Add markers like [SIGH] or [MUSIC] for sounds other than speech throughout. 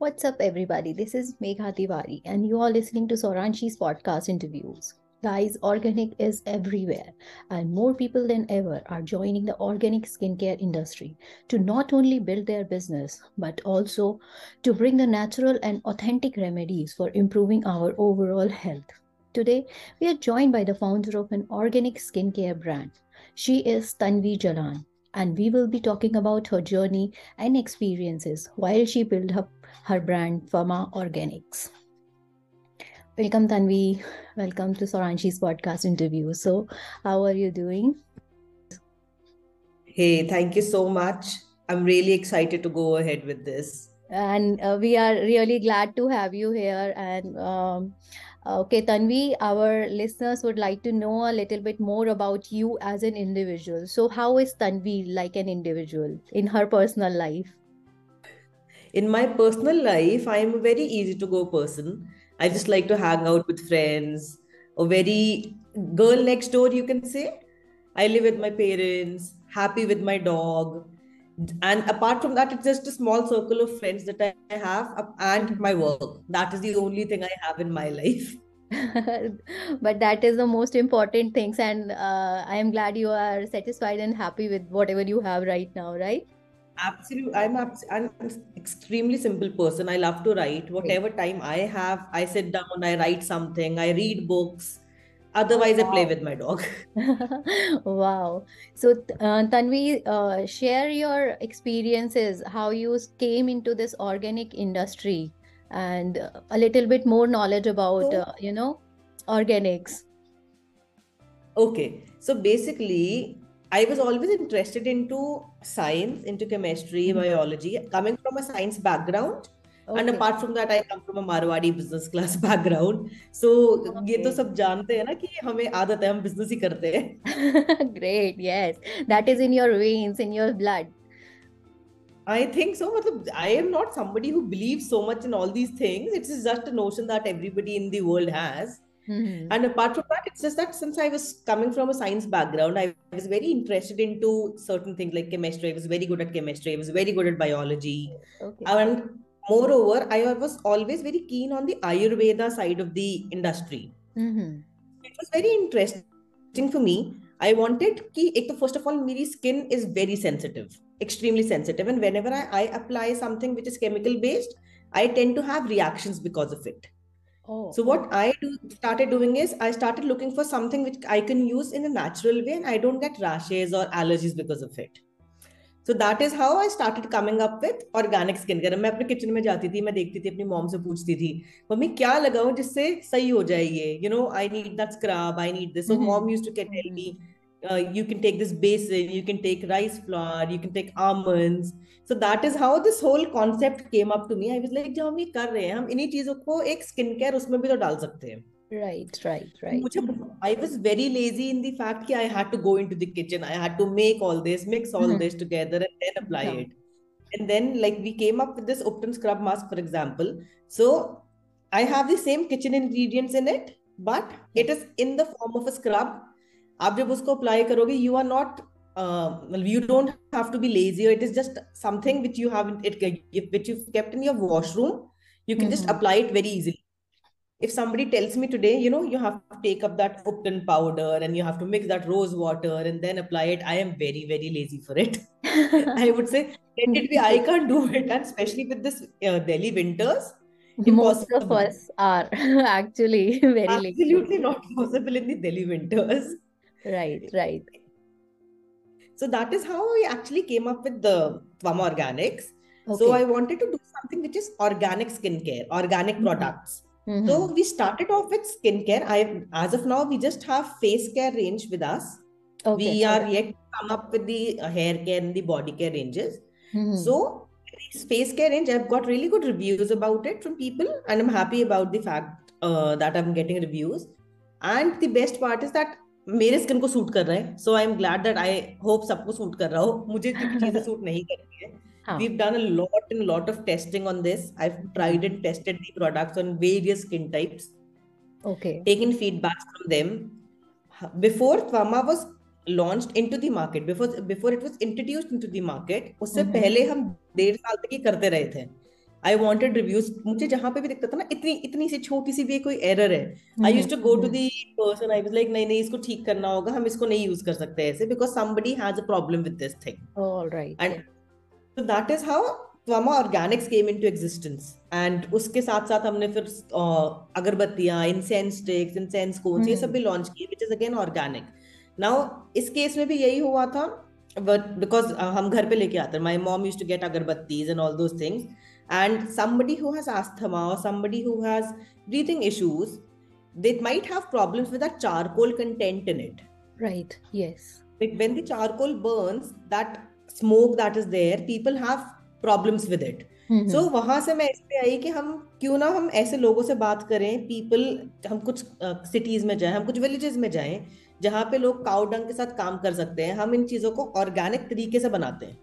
What's up, everybody? This is Megha Tiwari, and you are listening to Soranshi's podcast interviews. Guys, organic is everywhere, and more people than ever are joining the organic skincare industry to not only build their business, but also to bring the natural and authentic remedies for improving our overall health. Today, we are joined by the founder of an organic skincare brand. She is Tanvi Jalan, and we will be talking about her journey and experiences while she built up her brand Twama Organics. Welcome, Tanvi. Welcome to Soranshi's podcast interview. So, how are you doing? Hey, thank you so much. I'm really excited to go ahead with this. And uh, we are really glad to have you here. And um, Uh, okay, Tanvi, our listeners would like to know a little bit more about you as an individual. So, how is Tanvi like an individual in her personal life? In my personal life, I am a very easy to go person. I just like to hang out with friends, a very girl next door, you can say. I live with my parents, happy with my dog. And apart from that, it's just a small circle of friends that I have and my work. That is the only thing I have in my life. [LAUGHS] but that is the most important things and uh, i am glad you are satisfied and happy with whatever you have right now right absolutely i'm abs- i'm an extremely simple person i love to write whatever time i have i sit down i write something i read books otherwise wow. i play with my dog [LAUGHS] wow so uh, tanvi uh, share your experiences how you came into this organic industry and a little bit more knowledge about uh, you know organics okay so basically I was always interested into science, into chemistry, mm-hmm. biology, coming from a science background. Okay. And apart from that, I come from a Marwadi business class background. So okay. ये तो सब जानते हैं ना कि हमें आदत है हम business ही करते हैं. Great, yes, that is in your veins, in your blood. I think so. I am not somebody who believes so much in all these things. It's just a notion that everybody in the world has. Mm-hmm. And apart from that, it's just that since I was coming from a science background, I was very interested into certain things like chemistry. I was very good at chemistry. I was very good at biology. Okay. And moreover, I was always very keen on the Ayurveda side of the industry. Mm-hmm. It was very interesting for me. I wanted ki, first of all, my skin is very sensitive, extremely sensitive. And whenever I, I apply something which is chemical based, I tend to have reactions because of it. Oh. So what I do started doing is I started looking for something which I can use in a natural way and I don't get rashes or allergies because of it. So that is how I started coming up with organic skin care मैं अपने kitchen में जाती थी मैं देखती थी अपनी mom से पूछती थी मम्मी क्या लगाऊँ जिससे सही हो जाए ये? You know I need that scrub I need this mom use to tell me you can take this besan you can take rice flour you can take almond so that is how this whole concept came up to me I was like जो हम ये कर रहे हैं हम इन्हीं चीज़ों को एक स्किन केयर उसमें भी तो डाल सकते हैं. right right right. I was very lazy in the fact that I had to go into the kitchen I had to make all this mix all mm-hmm. this together and then apply yeah. it. And then like we came up with this ubtan scrub mask for example. So I have the same kitchen ingredients in it but it is in the form of a scrub. आप जब उसको apply करोगे you uh, you don't have to be lazy. It is just something which you haven't it which you've kept in your washroom. You can mm-hmm. just apply it very easily if somebody tells me today you know you have to take up that ubtan powder and you have to mix that rose water and then apply it i am very very lazy for it. [LAUGHS] I would say let it be i can't do it. And especially with this uh, delhi winters most of us are [LAUGHS] actually very absolutely lazy. not possible in the delhi winters. Right right. So that is how i actually came up with the Twama Organics. Okay. so i wanted to do something which is organic skincare organic mm-hmm. products mm-hmm. so we started off with skincare i as of now we just have face care range with us okay. we are yet to come up with the uh, hair care and the body care ranges mm-hmm. so face care range i've got really good reviews about it from people and i'm happy about the fact uh, that i'm getting reviews and the best part is that मेरे skin को suit कर रहा है so I am glad that I hope सबको suit कर रहा हो मुझे चीज़ें सूट नहीं करती है we've done a lot and lot of testing on this i've tried and tested the products on various skin types okay taken feedbacks from them before Tvama was launched into the market before before it was introduced into the market उससे पहले हम डेढ़ साल तक ही करते रहे थे I wanted reviews मुझे जहां पे भी दिखता था ना इतनी इतनी सी छोटी सी भी कोई एरर है I use to go to the person I was like नहीं नहीं इसको ठीक करना होगा हम इसको नहीं यूज कर सकते ऐसे because somebody has a problem with this thing alright and so that is how Twama Organics came into existence and उसके साथ साथ हमने फिर अगरबत्तियाँ इंसेंस स्टिक्स इंसेंस कोन्स ये सब भी लॉन्च किए which is again organic now इस केस में भी यही हुआ था बट बिकॉज़ हम घर पे लेके आते हैं my mom use to get agarbattis and all those things and somebody who has asthma or somebody who has breathing issues they might have problems with that charcoal content in it right yes like when the charcoal burns that smoke that is there people have problems with it so वहाँ से मैं इसलिए आई कि हम क्यों ना हम ऐसे लोगों से बात करें पीपल हम कुछ सिटीज़ uh, में जाए हम कुछ विलेजेस में जाएँ जहाँ पे लोग काउडंग के साथ काम कर सकते हैं हम इन चीज़ों को ऑर्गेनिक तरीके से बनाते हैं।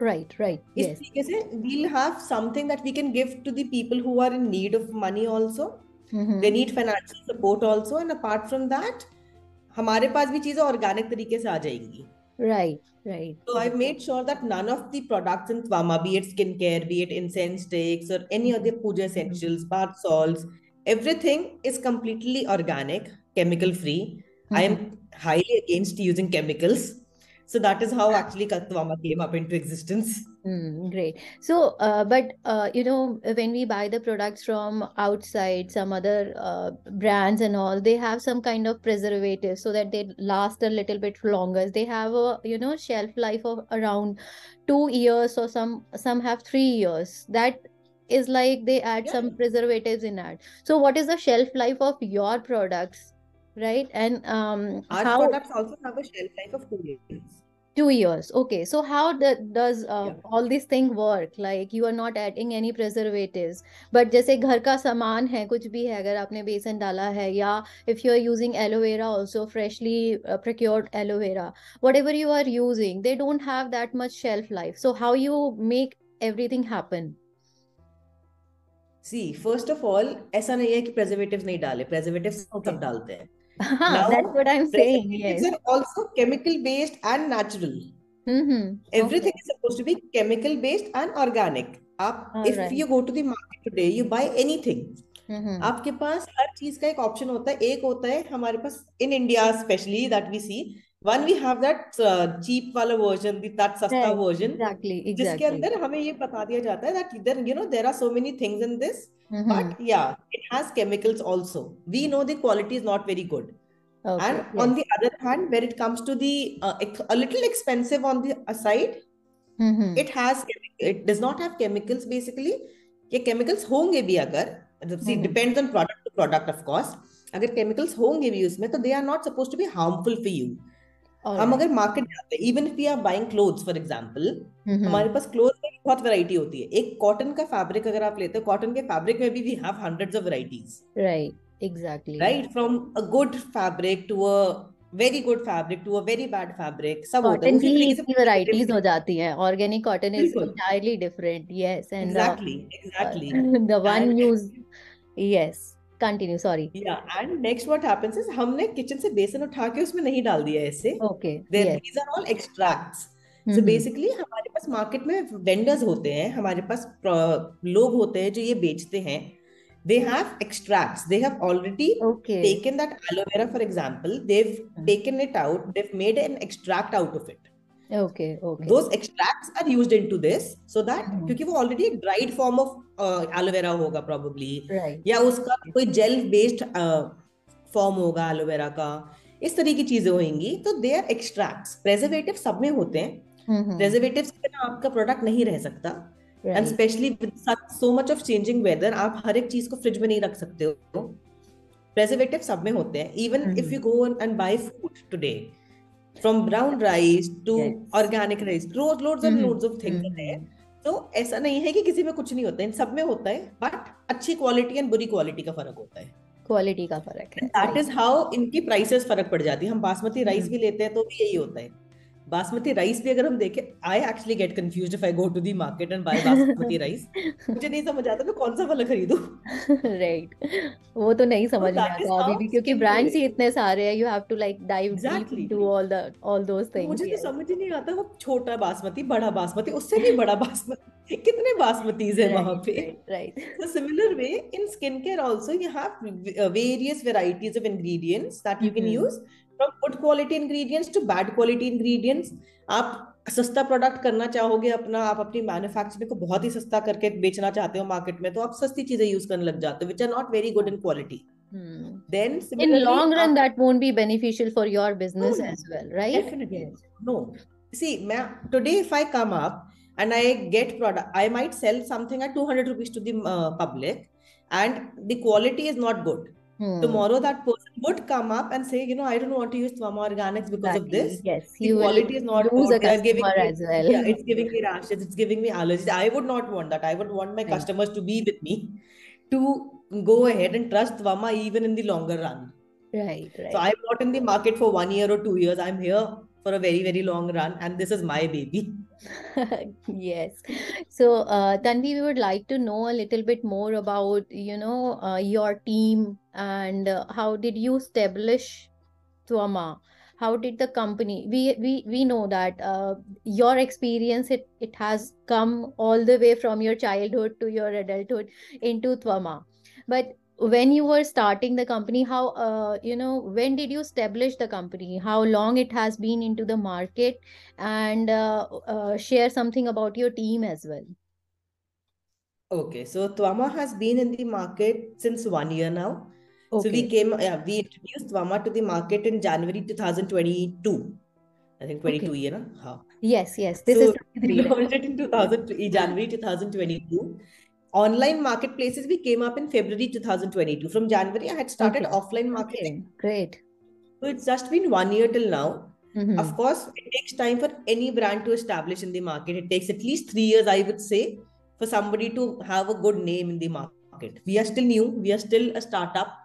राइट राइट इस तरीके से we'll have something that we can give to the people who are in need of money also they need financial support also and apart from that हमारे पास भी चीज़ें ऑर्गेनिक तरीके से आ जाएँगी। Right right so i've made sure that none of the products in Twama be it skincare be it incense sticks or any other puja essentials mm-hmm. bath salts everything is completely organic chemical free mm-hmm. i am highly against using chemicals so that is how actually Katvama came up into existence. Mm, great. So, uh, but uh, you know, when we buy the products from outside, some other uh, brands and all, they have some kind of preservative so that they last a little bit longer. They have a you know shelf life of around two years, or some some have three years. That is like they add yeah. some preservatives in that. So, what is the shelf life of your products? Right, and um, our how... products also have a shelf life of two years two years okay so how the, does uh, yeah. all this thing work like you are not adding any preservatives but जैसे घर का सामान है कुछ भी है अगर आपने बेसन डाला है या if you are using aloe vera also freshly uh, procured aloe vera whatever you are using they don't have that much shelf life so how you make everything happen see first of all ऐसा नहीं है कि preservatives नहीं डाले preservatives okay. सब डालते हैं Now, That's what I'm saying. Yes. are also chemical based and natural. Mm-hmm. Everything okay. is supposed to be chemical based and organic. आप if right. you go to the market today, you buy anything. Mm-hmm. आपके पास हर चीज़ का एक option होता है एक होता है हमारे पास in India especially that we see one we have that cheap वाला वर्जन दैट सस्ता वर्जन जिसके अंदर हमें ये बता दिया जाता है that there you know there are so many things in this but yeah it has chemicals also we know the quality is not very good okay, and yes. on the other hand when it comes to the uh, a little expensive on the side mm-hmm. it has it does not have chemicals basically ये chemicals होंगे भी अगर see mm-hmm. depends on product to product of course अगर chemicals होंगे भी उसमें तो they are not supposed to be harmful for हम अगर मार्केट जाते हैं even if we are buying clothes for example हमारे पास क्लोथ में बहुत वैरायटी होती है। एक कॉटन का फैब्रिक अगर आप लेते हो कॉटन के फैब्रिक में भी we have hundreds of varieties right exactly right from a good fabric to a very good fabric to a very bad fabric सब होता है। उसी तरीके से वैरायटीज हो जाती हैं। Organic cotton is entirely different yes and exactly exactly the one use yes continue sorry and next what happens is हमने किचन से बेसन उठा के उसमें नहीं डाल दिया ऐसे okay these are all extracts so basically हमारे पास मार्केट में वेंडर्स होते हैं हमारे पास लोग होते हैं जो ये बेचते हैं they have extracts they have already okay. taken that aloe vera for example they've mm-hmm. taken it out they've made an extract out of it okay okay. Those extracts are used into this so that mm-hmm. क्योंकि वो already एक dried form of uh, होगा probably right. या उसका कोई gel based uh, होगा vera का इस तरह की चीज़ें होंगी तो दे आर एक्सट्रैक्ट्स प्रेजर्वेटिव सब में होते हैं। प्रेजर्वेटिव के बिना आपका प्रोडक्ट नहीं रह सकता। And especially with so much of changing weather आप हर एक चीज़ को फ्रिज में नहीं रख सकते हो। प्रेजर्वेटिव सब में होते हैं। Even if you go and buy food today from brown rice to organic rice rose loads and loads of things loads of things. है तो ऐसा नहीं है कि किसी में कुछ नहीं होता इन सब में होता है बट अच्छी क्वालिटी एंड बुरी क्वालिटी का फ़र्क होता है। क्वालिटी का फ़र्क है दैट इज़ हाउ इनकी प्राइसेस फ़र्क पड़ जाती है। हम बासमती राइस mm-hmm. भी लेते हैं तो भी यही होता है। बासमती राइस भी अगर हम देखें I actually get confuse if I go to the market and buy basmati [LAUGHS] rice मुझे नहीं समझ आता मैं कौन सा वाला खरीदूं? [LAUGHS] राइट वो तो नहीं समझ में आता अभी भी क्योंकि ब्रांड्स ही इतने सारे हैं you have to like dive deep into all the all those things मुझे तो समझ ही नहीं आता वो छोटा बासमती बड़ा बासमती उससे भी बड़ा बासमती। [LAUGHS] कितने बासमतीज है वहाँ पे? Right so similar way in skincare also you have various varieties of ingredients that you can mm-hmm. From good quality ingredients to bad quality ingredients आप सस्ता प्रोडक्ट करना चाहोगे अपना आप अपनी मैन्युफैक्चरिंग को बहुत ही सस्ता करके बेचना चाहते हो मार्केट में तो आप सस्ती चीज़ें यूज़ करने लग जाते हो which are not very good in quality then in long run that won't be beneficial for your business as well right no see मैं today if I come up and I get product I might sell something at two hundred rupees to the public and the quality is not good Hmm. Tomorrow, that person would come up and say, you know, I don't want to use Twama Organics because exactly. of this. Yes, the quality is not good. customer giving me, as well. Yeah, it's giving me rashes. It's giving me allergies. I would not want that. I would want my right. customers to be with me to go ahead and trust Twama even in the longer run. Right, right. So I'm not in the market for one year or two years. I'm here for a very very long run and this is my baby [LAUGHS] yes so uh, tanvi we would like to know a little bit more about you know uh, your team and uh, how did you establish Twama? How did the company we we we know that uh, your experience it it has come all the way from your childhood to your adulthood into Twama. But when you were starting the company how uh, you know when did you establish the company? How long it has been into the market? And uh, uh, share something about your team as well. Okay so twama has been in the market since one year now okay. so we came yeah we introduced Vama to the market in january 2022 I think 22 okay. year, huh? Yes, yes. This so is [LAUGHS] we launched it in 2000, January 2022 online marketplaces we came up in february 2022 from january i had started okay. offline marketing great so it's just been one year till now mm-hmm. of course it takes time for any brand to establish in the market it takes at least three years i would say for somebody to have a good name in the market we are still new we are still a startup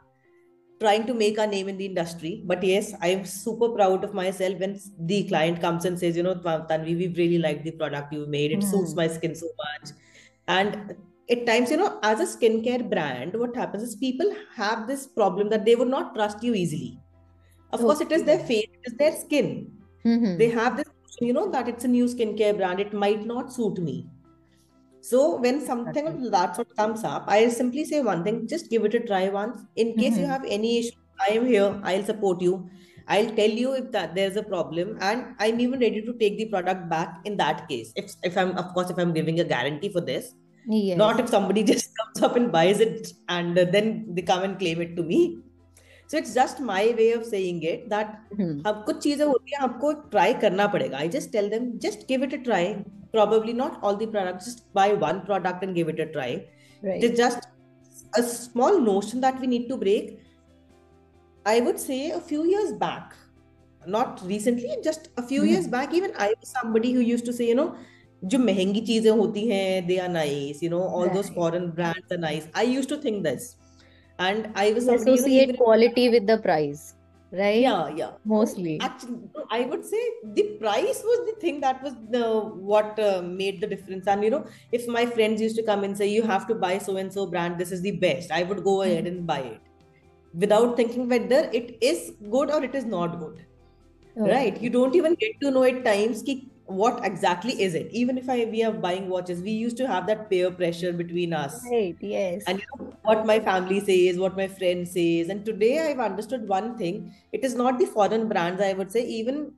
trying to make our name in the industry but yes i'm super proud of myself when the client comes and says you know tanvi we really like the product you made it mm. suits my skin so much and at times, you know, as a skincare brand, what happens is people have this problem that they would not trust you easily. Of okay. course, it is their face, it is their skin. Mm-hmm. They have this, you know, that it's a new skincare brand, it might not suit me. So when something of that sort comes up, I simply say one thing: just give it a try once. In case mm-hmm. you have any issue, I am here. I'll support you. I'll tell you if that there's a problem, and I'm even ready to take the product back in that case. If if I'm of course if I'm giving a guarantee for this, Yes. Not if somebody [LAUGHS] just comes up and buys it and then they come and claim it to me. So it's just my way of saying it that mm-hmm. हम कुछ चीजें होती हैं आपको try करना पड़ेगा I just tell them just give it a try. Probably not all the products, just buy one product and give it a try. Right. It's just a small notion that we need to break. I would say a few years back, not recently, just a few mm-hmm. years back, even I was somebody who used to say, you know, जो महंगी चीजें होती हैं they are nice you know all those foreign brands are nice I used to think this and i was associate quality with the price right? Yeah yeah. Mostly. Actually i would say the price was the thing that was the what uh, made the difference. And you know if my friends used to come and say you have to buy so and so brand this is the best i would go ahead and buy it. Without thinking whether it is good or it is not good. Okay. right? You don't even get to know at times ki what exactly is it? Even if i we are buying watches we used to have that peer pressure between us. Right yes. And you know, what my family says what my friend says. And today i've understood one thing. It is not the foreign brands i would say. Even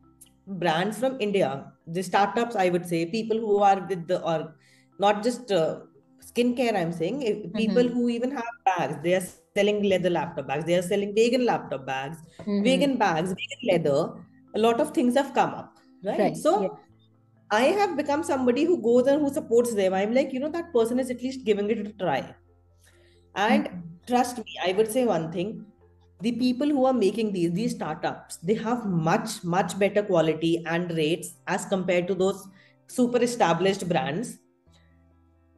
brands from india the startups i would say people who are with the or not just uh, skincare i'm saying people mm-hmm. who even have bags they are selling leather laptop bags. They are selling vegan laptop bags mm-hmm. vegan bags vegan leather. A lot of things have come up right, right. so yeah I have become somebody who goes and who supports them. I'm like, you know, that person is at least giving it a try. And mm-hmm. trust me, I would say one thing the people who are making these these startups they have much much better quality and rates as compared to those super established brands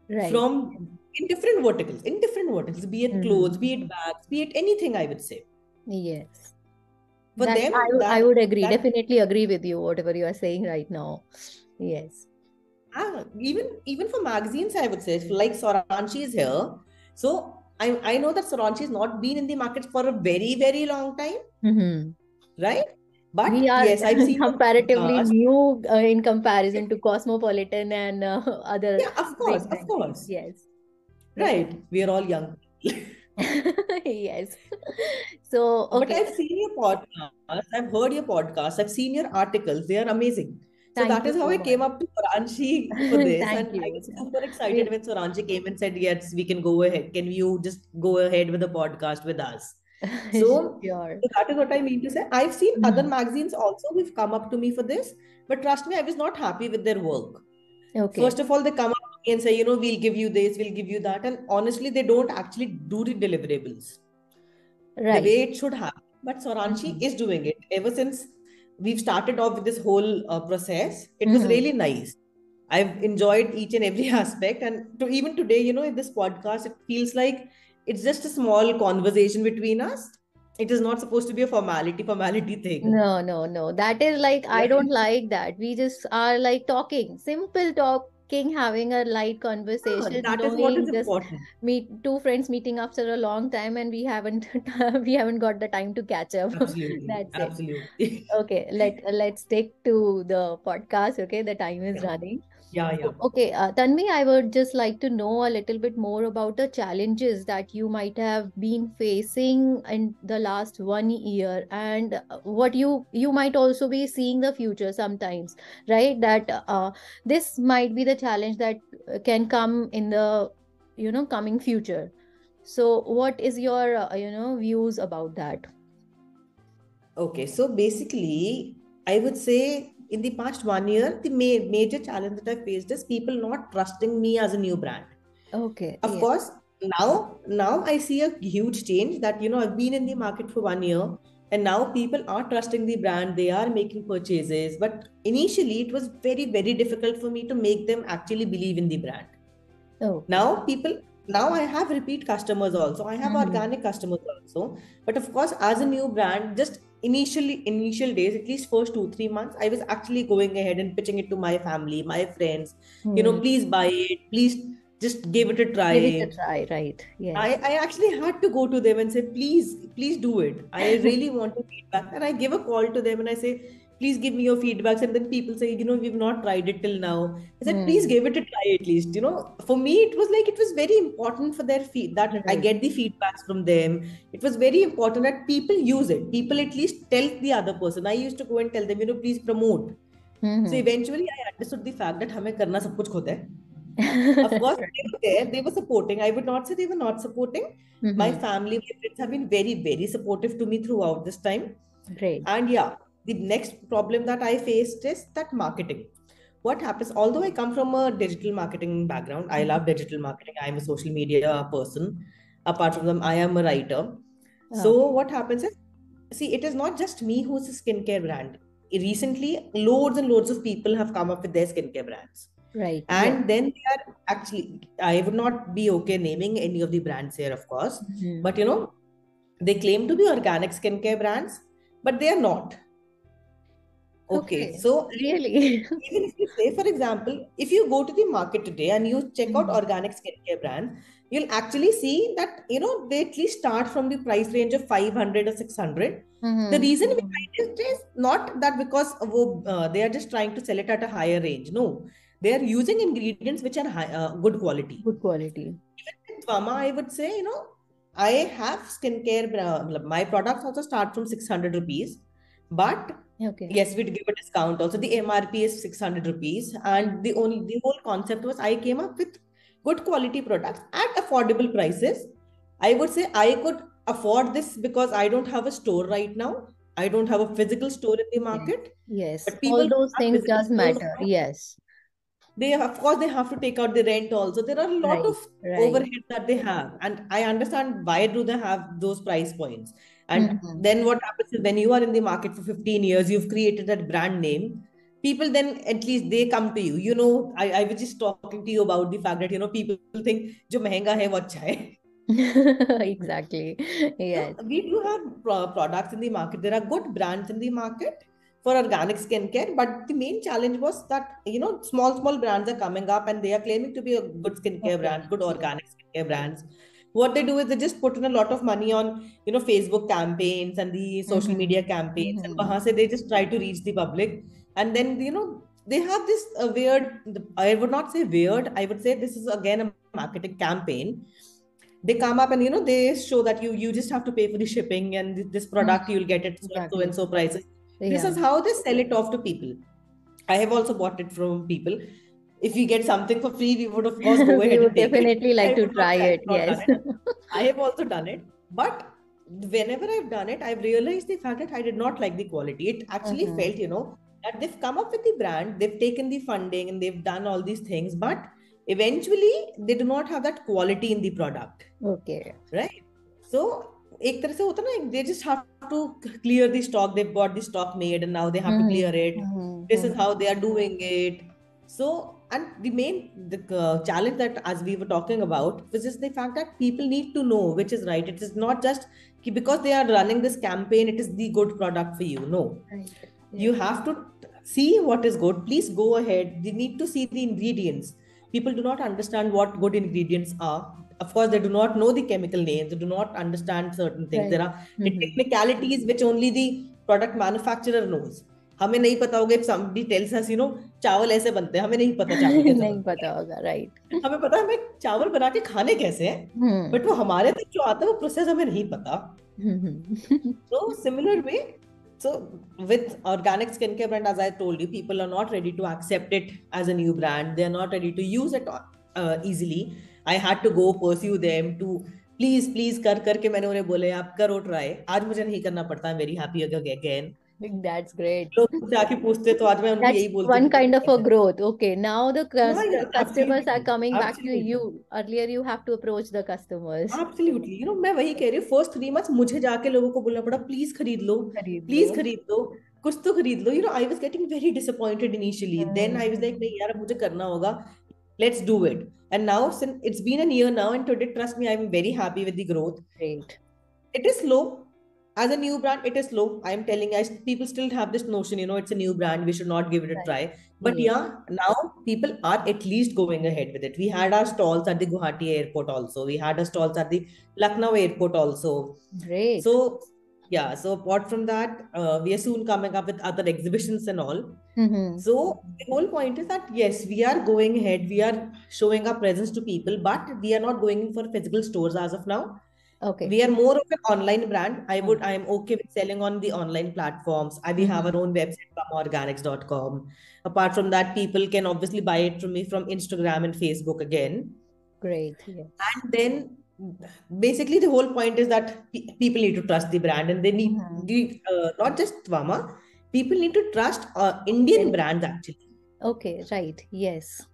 right. from in different verticals in different verticals be it mm-hmm. clothes be it bags be it anything i would say yes for that, them, I, that, I would agree. That, Definitely agree with you. Whatever you are saying right now. Yes. Ah, even even for magazines, I would say like Soranchi is here. So I, I know that Soranchi has not been in the market for a very, very long time. Mm-hmm. Right? But we are yes, I've [LAUGHS] seen comparatively new uh, in comparison to Cosmopolitan and uh, [LAUGHS] other. Yeah, of course, of course. Yes. Right. We are all young. [LAUGHS] yes. So, okay. But I've seen your podcast. I've heard your podcast. I've seen your articles. They are amazing. So Thank that is how so I came up to Soranchi for this. and you. I was super excited when Soranchi came and said, Yes, we can go ahead. Can you just go ahead with the podcast with us? [LAUGHS] So, sure. so that is what I mean to say. I've seen mm-hmm. other magazines also who've come up to me for this, but trust me, I was not happy with their work. Okay. First of all, they come up to me and say, you know, we'll give you this, we'll give you that. And honestly, they don't actually do the deliverables. Right. The way it should happen. But Soranchi mm-hmm. is doing it. Ever since we've started off with this whole uh, process, it mm-hmm. was really nice. I've enjoyed each and every [LAUGHS] aspect. And to even today, you know, in this podcast, it feels like it's just a small conversation between us. It is not supposed to be a formality formality [LAUGHS] thing. No no no. That is like i don't like that. We just are like talking. Simple talking having a light conversation yeah, that is what is important. meet two friends meeting after a long time and we haven't [LAUGHS] we haven't got the time to catch up. Absolutely. [LAUGHS] That's absolutely. It. [LAUGHS] okay let let's stick to the podcast okay? The time is yeah. running yeah, yeah. Okay, uh, Tanvi, I would just like to know a little bit more about the challenges that you might have been facing in the last one year, and uh, what you you might also be seeing the future sometimes, right? That uh, this might be the challenge that uh, can come in the you know coming future. So, what is your uh, you know views about that? Okay, so basically, I would say in the past one year, the ma- major challenge that I faced is people not trusting me as a new brand. Okay. Of course, now now I see a huge change that you know I've been in the market for one year and now people are trusting the brand they are making purchases but initially it was very very difficult for me to make them actually believe in the brand oh now people now i have repeat customers also i have mm-hmm. organic customers also but of course as a new brand just initially initial days at least first two three months i was actually going ahead and pitching it to my family my friends. Hmm. you know hmm. please buy it. Please just give it a try give it a try. right. Yeah I, I actually had to go to them and say please please do it. I [LAUGHS] really want to feedback. And i give a call to them and i say please give me your feedbacks and then people say you know we've not tried it till now i said mm. please hmm. give it a try at least you know for me it was like it was very important for their feed that i hmm. get the feedbacks from them it was very important that people use it people at least tell the other person i used to go and tell them you know please promote mm-hmm. so hmm. eventually i understood the fact that hame karna sab kuch hota hai of course, they were there. They were supporting. I would not say they were not supporting. Mm-hmm. My family, my friends have been very, very supportive to me throughout this time. Great. And yeah, the next problem that I faced is that marketing. What happens, although I come from a digital marketing background, I love digital marketing. I'm a social media person. Apart from them, I am a writer. So what happens is, see, it is not just me who's a skincare brand. Recently, loads and loads of people have come up with their skincare brands. Right. And yeah. then they are actually, I would not be okay naming any of the brands here, of course. Mm-hmm. But you know, they claim to be organic skincare brands, but they are not Okay. So really, [LAUGHS] even if you say, for example, if you go to the market today and you check out mm-hmm. organic skincare brand, you'll actually see that you know they at least start from the price range of 500 or 600. Mm-hmm. The reason behind it is not that because uh, they are just trying to sell it at a higher range. No, they are using ingredients which are high, uh, good quality. Good quality. Even with Tvama, I would say, you know, I have skincare. Uh, my products also start from 600 rupees, but Okay. Yes, we'd give a discount. Also, the MRP is 600 rupees. And the only the whole concept was I came up with good quality products at affordable prices. I would say I could afford this because I don't have a store right now. I don't have a physical store in the market. Yes. But people All those things does matter. Yes. They of course they have to take out the rent also. There are a lot right. of right. overhead that they have. And I understand why do they have those price points and mm-hmm. then what happens is when you are in the market for 15 years you've created that brand name people then at least they come to you you know i, I was just talking to you about the fact that you know people think jo mehenga hai wo acha hai [LAUGHS] exactly. Yes. So we do have products in the market. There are good brands in the market for organic skincare, but the main challenge was that you know small small brands are coming up and they are claiming to be a good skincare okay. brand, good organic skincare brands. What they do is they just put in a lot of money on you know Facebook campaigns and the social mm-hmm. media campaigns, mm-hmm. and they just try to reach the public, and then you know they have this uh, weird. I would not say weird. I would say this is again a marketing campaign they come up and you know they show that you you just have to pay for the shipping and this product mm-hmm. you'll get it exactly. so and so prices yeah. this is how they sell it off to people i have also bought it from people if we get something for free we would of course [LAUGHS] go ahead we would definitely like to try it yes it. [LAUGHS] i have also done it but whenever i've done it i've realized the fact that i did not like the quality it actually mm-hmm. felt you know that they've come up with the brand they've taken the funding and they've done all these things but eventually they do not have that quality in the product okay right so एक तरह से होता ना they just have to clear the stock they've got the stock made and now they have mm-hmm. to clear it mm-hmm. this is how they are doing it so and the main the uh, challenge that as we were talking about was just the fact that people need to know which is right it is not just because they are running this campaign it is the good product for you no right. yeah. you have to see what is good please go ahead you need to see the ingredients people do not understand what good ingredients are of course they do not know the chemical names they do not understand certain things right. there are mm-hmm. technicalities which only the product manufacturer knows हमें नहीं पता होगा if somebody tells us you know चावल ऐसे बनते हैं हमें नहीं पता चावल [LAUGHS] कैसे नहीं बनते पता होगा राइट हमें पता हमें चावल बना के खाने कैसे हैं हम्म। बट वो हमारे तक जो आता है वो प्रोसेस हमें नहीं पता। तो similar way so with organic skin care brand as I told you people are not ready to accept it as a new brand they are not ready to use it easily I had to go pursue them to please please कर करके मैंने उन्हें बोले आप करो try आज मुझे नहीं करना पड़ता I am very happy again That's great. लोग जाके पूछते तो आज मैं उनको यही बोलती one kind of a growth. Okay, now the yeah, customers are coming absolutely. back to you. Earlier you have to approach the customers. Absolutely. You know मैं वही कह रही हूँ first three months मुझे जाके लोगों को बोलना पड़ा प्लीज़ खरीद लो प्लीज़ खरीद लो कुछ तो खरीद लो you know I was getting very disappointed initially then I was like नहीं यार मुझे करना होगा let's do it and now since it's been a year now and today trust me i'm very happy with the growth great it is slow as a new brand it is slow. I am telling you people still have this notion you know it's a new brand we should not give it a try. But yeah. yeah now people are at least going ahead with it. We had our stalls at the guwahati airport also. We had our stalls at the lucknow airport also. Great. So yeah so apart from that uh, we are soon coming up with other exhibitions and all. Mm-hmm. so the whole point is that yes we are going ahead. We are showing our presence to people but we are not going in for physical stores as of now okay. We are more of an online brand. I would i am okay with selling on the online platforms. I we have our own website organics.com apart from that people can obviously buy it from me from instagram and facebook again. Great yes. and then basically the whole point is that people need to trust the brand and they need mm-hmm. the, uh, not just Tvama, people need to trust uh, indian. brands actually. Okay right yes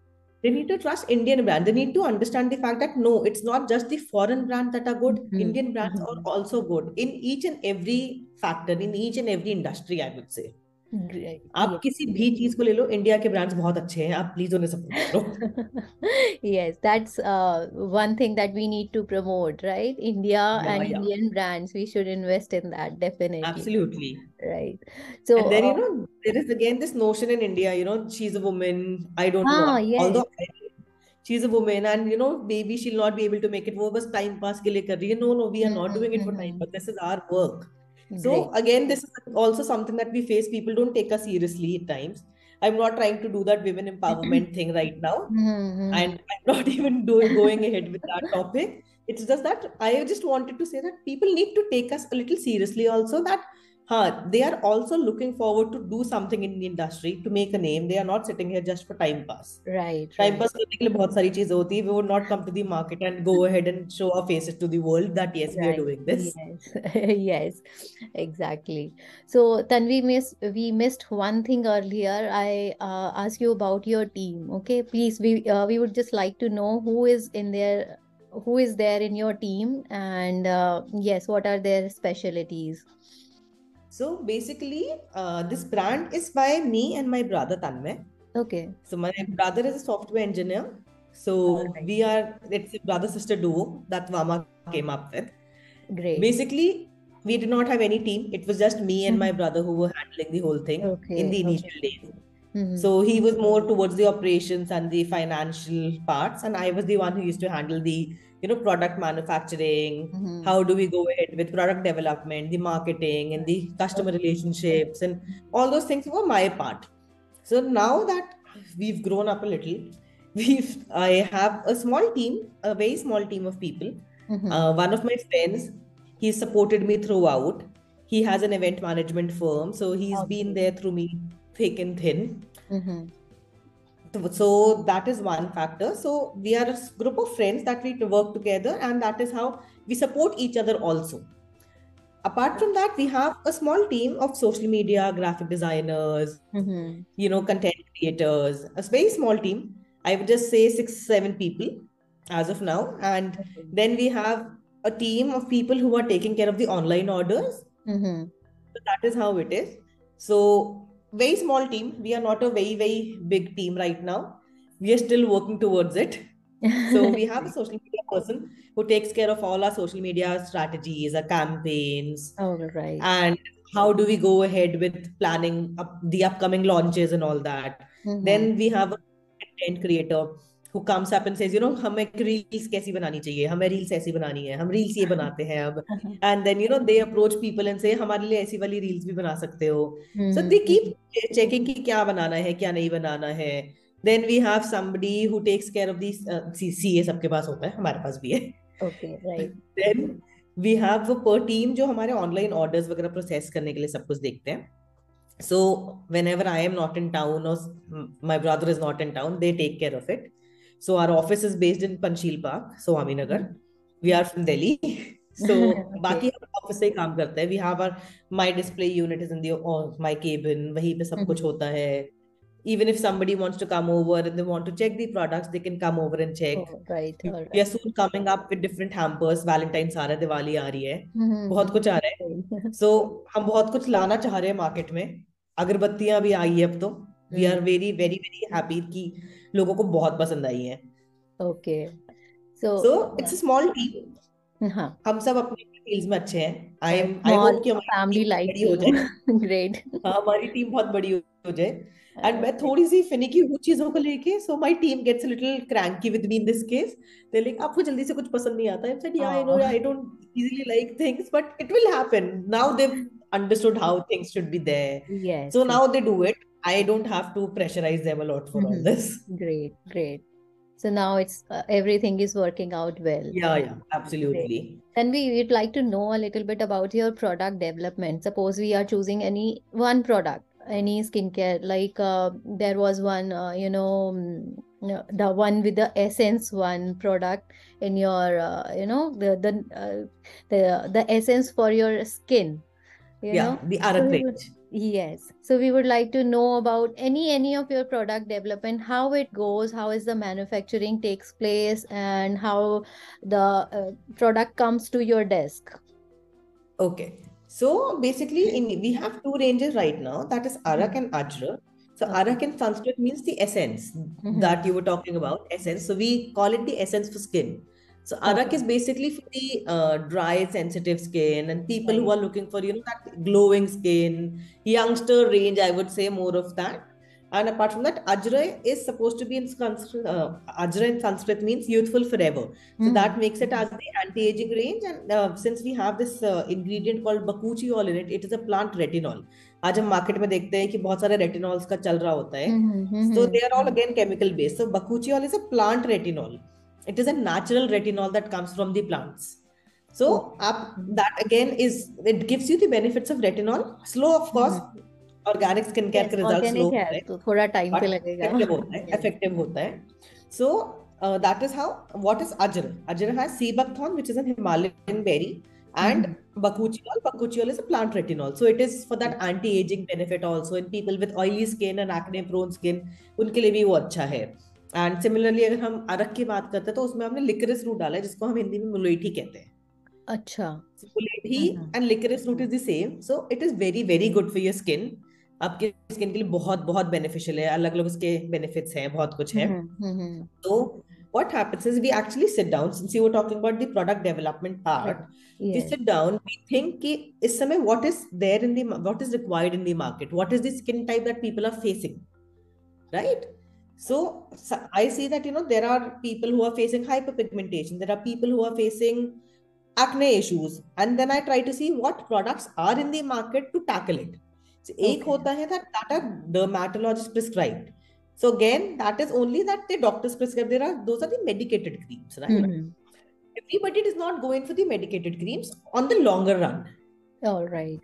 they need to trust Indian brand. They need to understand the fact that no, it's not just the foreign brand that are good. Mm-hmm. Indian brands mm-hmm. are also good in each and every factor, in each and every industry, I would say. आप किसी भी चीज़ को ले लो India के brands बहुत अच्छे हैं आप प्लीज़ उन्हें सपोर्ट करो। Yes that's one thing that we need to promote right India and Indian brands we should invest in that definitely absolutely right so there you know there is again this notion in India you know she is a woman I don't know although she is a woman and you know maybe she will not be able to make it वो बस time pass के लिए कर रही है। No no we are not doing it for time pass this is our work so again, this is also something that we face. People don't take us seriously at times. I'm not trying to do that women empowerment thing right now, mm-hmm. and I'm not [LAUGHS] even doing going ahead with that topic. It's just that I just wanted to say that people need to take us a little seriously. Also, that हाँ they are also looking forward to do something in the industry to make a name they are not sitting here just for time pass right time pass करने के लिए बहुत सारी चीजें होती है we would not come to the market and go ahead and show our faces to the world that yes right. we are doing this yes [LAUGHS] yes exactly so Tanvi miss we missed one thing earlier I uh, asked you about your team okay please we uh, we would just like to know who is in there who is there in your team and uh, yes what are their specialties so basically, uh, this brand is by me and my brother Tanmay. Okay. So my brother is a software engineer. So right. we are it's a brother sister duo that Vama came up with. Great. Basically, we did not have any team. It was just me and my mm-hmm. brother who were handling the whole thing okay. in the initial okay. days. Mm-hmm. So he was more towards the operations and the financial parts, and I was the one who used to handle the you know product manufacturing. Mm-hmm. How do we go ahead with product development, the marketing, and the customer relationships, and all those things were my part. So now that we've grown up a little, [LAUGHS] we've I have a small team, a very small team of people. Mm-hmm. Uh, one of my friends, he supported me throughout. He has an event management firm, so he's okay. been there through me thick and thin. Mm-hmm. So that is one factor. So we are a group of friends that we work together, and that is how we support each other also apart from that we have a small team of social media graphic designers mm-hmm. you know content creators a very small team i would just say six seven people as of now and then we have a team of people who are taking care of the online orders mm-hmm. so that is how it is so very small team we are not a very very big team right now we are still working towards it so we have a [LAUGHS] social media person who takes care of all our social media strategies, our campaigns. Oh, right. And how do we go ahead with planning up the upcoming launches and all that. Mm-hmm. Then we have a content creator who comes up and says, you know, हमें reels कैसी बनानी चाहिए हमें reels ऐसी बनानी है हम reels ये बनाते हैं अब and then you know they approach people and say हमारे लिए ऐसी वाली reels भी बना सकते हो so they keep checking कि क्या बनाना है क्या नहीं बनाना है then we have somebody who takes care of these uh, CA सबके पास होता है हमारे पास भी है okay right then we have a per team जो हमारे ऑनलाइन ऑर्डर्स वगैरह प्रोसेस करने के लिए सब कुछ देखते हैं so whenever I am not in town or my brother is not in town they take care of it so our office is based in Panchil Park Swami Nagar we are from Delhi so. बाकी हम office से ही काम करते हैं we have our my display unit is in the oh, my cabin वहीं पे सब कुछ होता है even if somebody wants to come over and they want to check the products they can come over and check oh, right, right we are soon coming up with different hampers valentine's आ रहा है दिवाली आ रही है mm-hmm. बहुत कुछ आ रहा है so हम बहुत कुछ लाना चाह रहे हैं मार्केट में अगरबत्तियाँ भी आई है अब तो we are very very very happy कि लोगों को बहुत पसंद आई है। Okay so so it's a small team हम सब अपने फील्ड्स में अच्छे हैं। आई एम आई होप कि हमारी फैमिली लाइक हो जाए। [LAUGHS] ग्रेट हमारी टीम बहुत बड़ी हो जाए। एंड मैं थोड़ी सी फिनिकी हूँ चीज़ों को लेके so my team gets a little cranky with me in this case they like आपको जल्दी से कुछ पसंद नहीं आता आई सेड या I know I don't easily like things but it will happen now they how things should be there yes so now they do it i don't have to pressurize them a lot for all mm-hmm. this. Great great. So now it's uh, everything is working out well. Yeah yeah absolutely. And we would like to know a little bit about your product development. Suppose we are choosing any one product any skincare like uh, there was one uh, you know mm, the one with the essence one product in your uh, you know the the uh, the the essence for your skin you yeah know? the range yes so we would like to know about any any of your product development how it goes how is the manufacturing takes place and how the uh, product comes to your desk okay so basically, in, we have two ranges right now. That is Arak and Ajra. So Arak in Sanskrit means the essence mm-hmm. that you were talking about, essence. So we call it the essence for skin. So arak is basically for the uh, dry, sensitive skin and people who are looking for you know that glowing skin, youngster range. I would say more of that. And apart from that, ajra is supposed to be in Sanskrit. Uh, ajra in Sanskrit means youthful forever. So mm. that hmm. makes it as the anti-aging range. And uh, since we have this uh, ingredient called bakuchiol in it, it is a plant retinol. आज हम market में देखते हैं कि बहुत सारे retinols का चल रहा होता है so they are all again chemical based so bakuchiol is a plant retinol it is a natural retinol that comes from the plants so up that again is it gives you the benefits of retinol slow of course mm-hmm. Organic skin care के results लो होते हैं तो थोड़ा time पे लगेगा effective होता है effective होता है सो that is how what is ajra ajra has sea buckthorn which is an himalayan berry and mm-hmm. bakuchiol bakuchiol is a plant retinol so it is for that anti aging benefit also in people with oily skin and acne prone skin उनके लिए भी वो अच्छा है and similarly अगर हम अरक की बात करते हैं तो उसमें हमने लिक्रिस रूट डाला है जिसको हम हिंदी में मुलेठी कहते हैं अच्छा मुलेठी and licorice root is the same so it is very very good for your skin आपके स्किन के लिए बहुत बहुत बेनिफिशियल है अलग अलग उसके बेनिफिट्स हैं बहुत कुछ है हम्म, हम्म, हम्म। तो what happens is we actually sit down since you were talking about the product development part yes. we sit down we think ki, is समय what is there in the what is required in the market what is the skin type that people are facing right So, so I see that you know there are people who are facing hyperpigmentation, there are people who are facing acne issues, and then I try to see what products are in the market to tackle it. So, okay. ek hota hai that that are dermatologists prescribed. So again, that is only that the doctors prescribe. There are those are the medicated creams, right? Mm-hmm. Everybody does not go in for the medicated creams on the longer run. All right.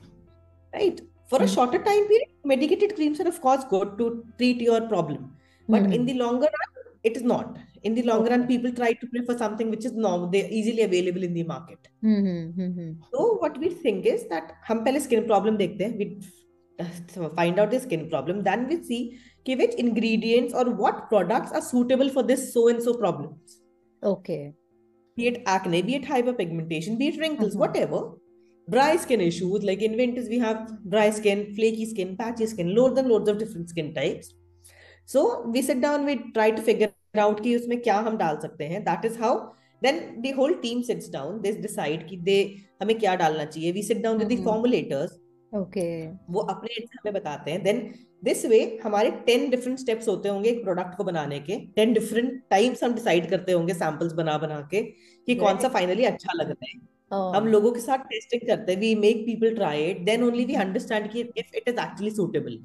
Right. For mm-hmm. a hmm. shorter time period, medicated creams are of course good to treat your problem but mm-hmm. in the longer run it is not in the long run people try to prefer something which is now they easily available in the market mm-hmm, mm-hmm. so what we think is that हम पहले skin problem देखते हैं we find out the skin problem then we see कि which ingredients or what products are suitable for this so and so problems okay be it acne be it hyperpigmentation be it wrinkles mm-hmm. whatever dry skin issues like in winters we have dry skin flaky skin patchy skin loads and loads of different skin types So we sit down we try to figure out कि उसमें क्या हम डाल सकते हैं। That is how then the whole team sits down they decide कि they हमें क्या डालना चाहिए। We sit down with the formulators okay वो अपने एंड हमें बताते हैं। देन दिस वे हमारे टेन डिफरेंट स्टेप्स होते होंगे एक प्रोडक्ट को बनाने के। टेन डिफरेंट टाइम्स हम डिसाइड करते होंगे सैंपल्स बना बना के कि कौन सा फाइनली अच्छा लग रहा है. हम लोगों के साथ टेस्टिंग करते हैं we make people try it then only we understand कि if it is actually suitable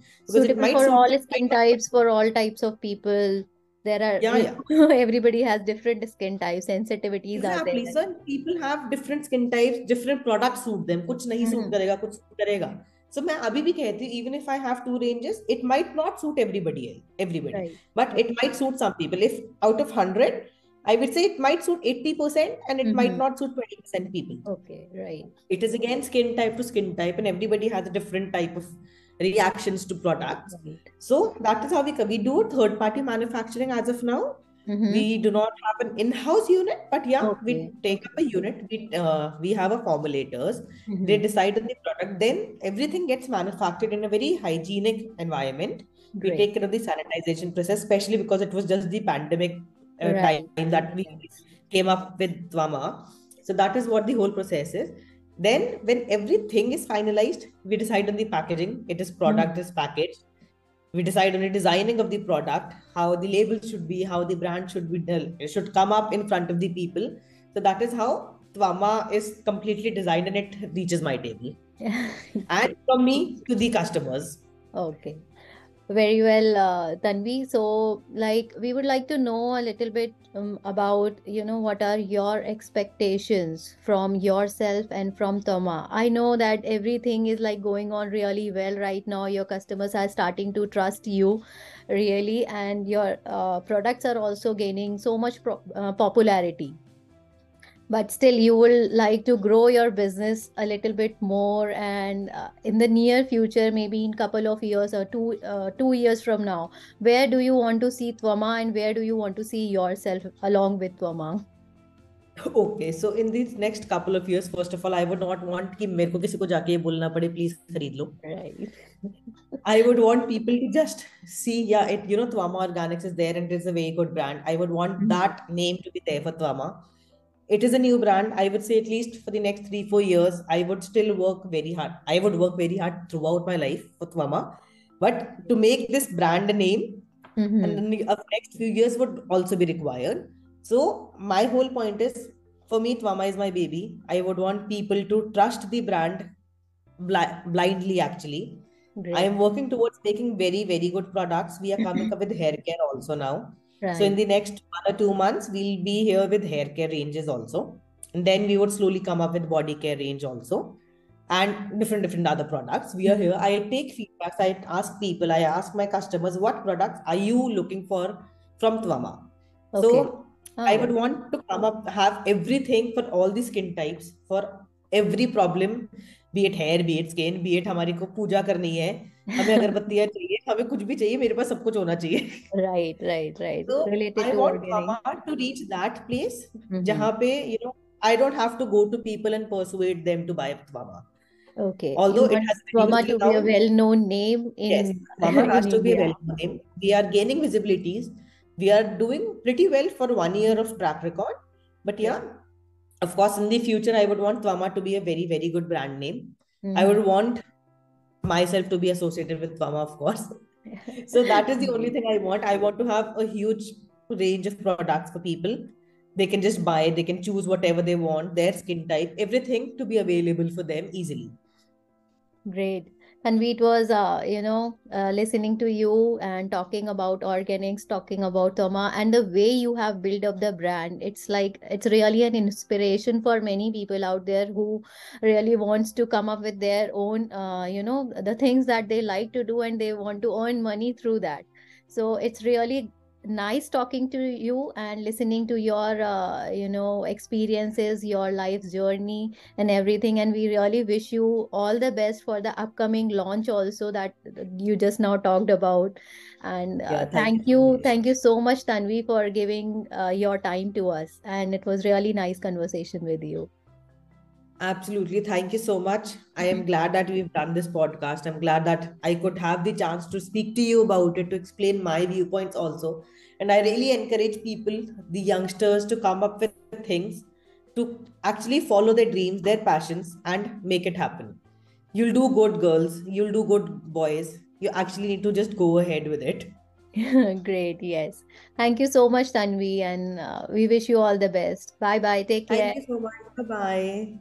for all skin types for all types of people there are everybody has different skin type sensitivities are there listen people have different skin types different products suit them कुछ नहीं suit करेगा कुछ suit करेगा. सो मैं अभी भी कहती हूँ even if I have two ranges it might not suit everybody everybody but it might suit some people if out of 100 I would say it might suit 80% and it mm-hmm. might not suit 20% people. Okay, right. It is again skin type to skin type, and everybody has a different type of reactions to products. Right. So that is how we we do third party manufacturing as of now. Mm-hmm. We do not have an in-house unit, but yeah, okay. we take up a unit. We uh, we have a formulators. Mm-hmm. They decide on the product. Then everything gets manufactured in a very hygienic environment. Great. We take care of the sanitization process, especially because it was just the pandemic uh, right. time that we came up with Twama. So that is what the whole process is. Then, when everything is finalized, we decide on the packaging. It is product mm-hmm. is packaged. We decide on the designing of the product, how the label should be, how the brand should be, it should come up in front of the people. So that is how Twama is completely designed and it reaches my table. [LAUGHS] and from me to the customers. Okay very well uh, tanvi. So like we would like to know a little bit um, about you know what are your expectations from yourself and from Twama i know that everything is like going on really well right now. Your customers are starting to trust you really and your uh, products are also gaining so much pro- uh, popularity but still you will like to grow your business a little bit more and uh, in the near future maybe in couple of years or two uh, two years from now where do you want to see Tvama and where do you want to see yourself along with Tvama okay so in these next couple of years first of all i would not want कि मेरे को किसी को जाके ये बोलना पड़े please खरीद लो right i would want people to just see yeah it you know Tvama Organics is there and it's a very good brand i would want mm-hmm. that name to be there for Tvama it is a new brand. I would say at least for the next three four years i would still work very hard. I would work very hard throughout my life for Twama. but to make this brand a name mm-hmm. and the uh, next few years would also be required. So my whole point is for me Twama is my baby. I would want people to trust the brand bl- blindly actually. Great. i am working towards making very very good products. We are coming up with hair care also now Right. So in the next one or two months, we'll be here with hair care ranges also. And then we would slowly come up with body care range also and different different other products. We are here. Mm-hmm. I take feedbacks. I ask people, I ask my customers, what products are you looking for from Twama? Okay. So oh. I would want to come up, have everything for all the skin types, for every problem be it hair be it skin be it हमारी को पूजा करनी है हमें अगरबत्तियाँ [LAUGHS] चाहिए हमें कुछ भी चाहिए मेरे पास सब कुछ होना चाहिए। Right right right related I want mama to reach that place जहाँ पे you know I don't have to go to people and persuade them to buy mama okay although it has mama to be a well known name in mama has to be a well known name we are gaining visibilities we are doing pretty well for 1 year of track record but yeah of course, in the future, I would want twama to be a very, very good brand name. Mm-hmm. I would want myself to be associated with twama of course. [LAUGHS] so that is the only thing I want. I want to have a huge range of products for people. They can just buy, they can choose whatever they want, their skin type, everything to be available for them easily. Great. And it was, uh, you know, uh, listening to you and talking about organics, talking about Twama, and the way you have built up the brand. It's like it's really an inspiration for many people out there who really wants to come up with their own, uh, you know, the things that they like to do and they want to earn money through that. So it's really nice talking to you and listening to your uh, you know experiences your life's journey and everything. And we really wish you all the best for the upcoming launch also that you just now talked about. And uh, yeah, thank, thank, you, you thank you so much tanvi for giving uh, your time to us. And it was really nice conversation with you Absolutely. Thank you so much. I am glad that we've done this podcast. I'm glad that I could have the chance to speak to you about it, to explain my viewpoints also. And I really encourage people, the youngsters, to come up with things to actually follow their dreams, their passions, and make it happen. You'll do good, girls. You'll do good, boys. You actually need to just go ahead with it. [LAUGHS] Great. Yes. Thank you so much, Tanvi. And uh, we wish you all the best. Bye bye. Take care. Thank you so much. Bye bye.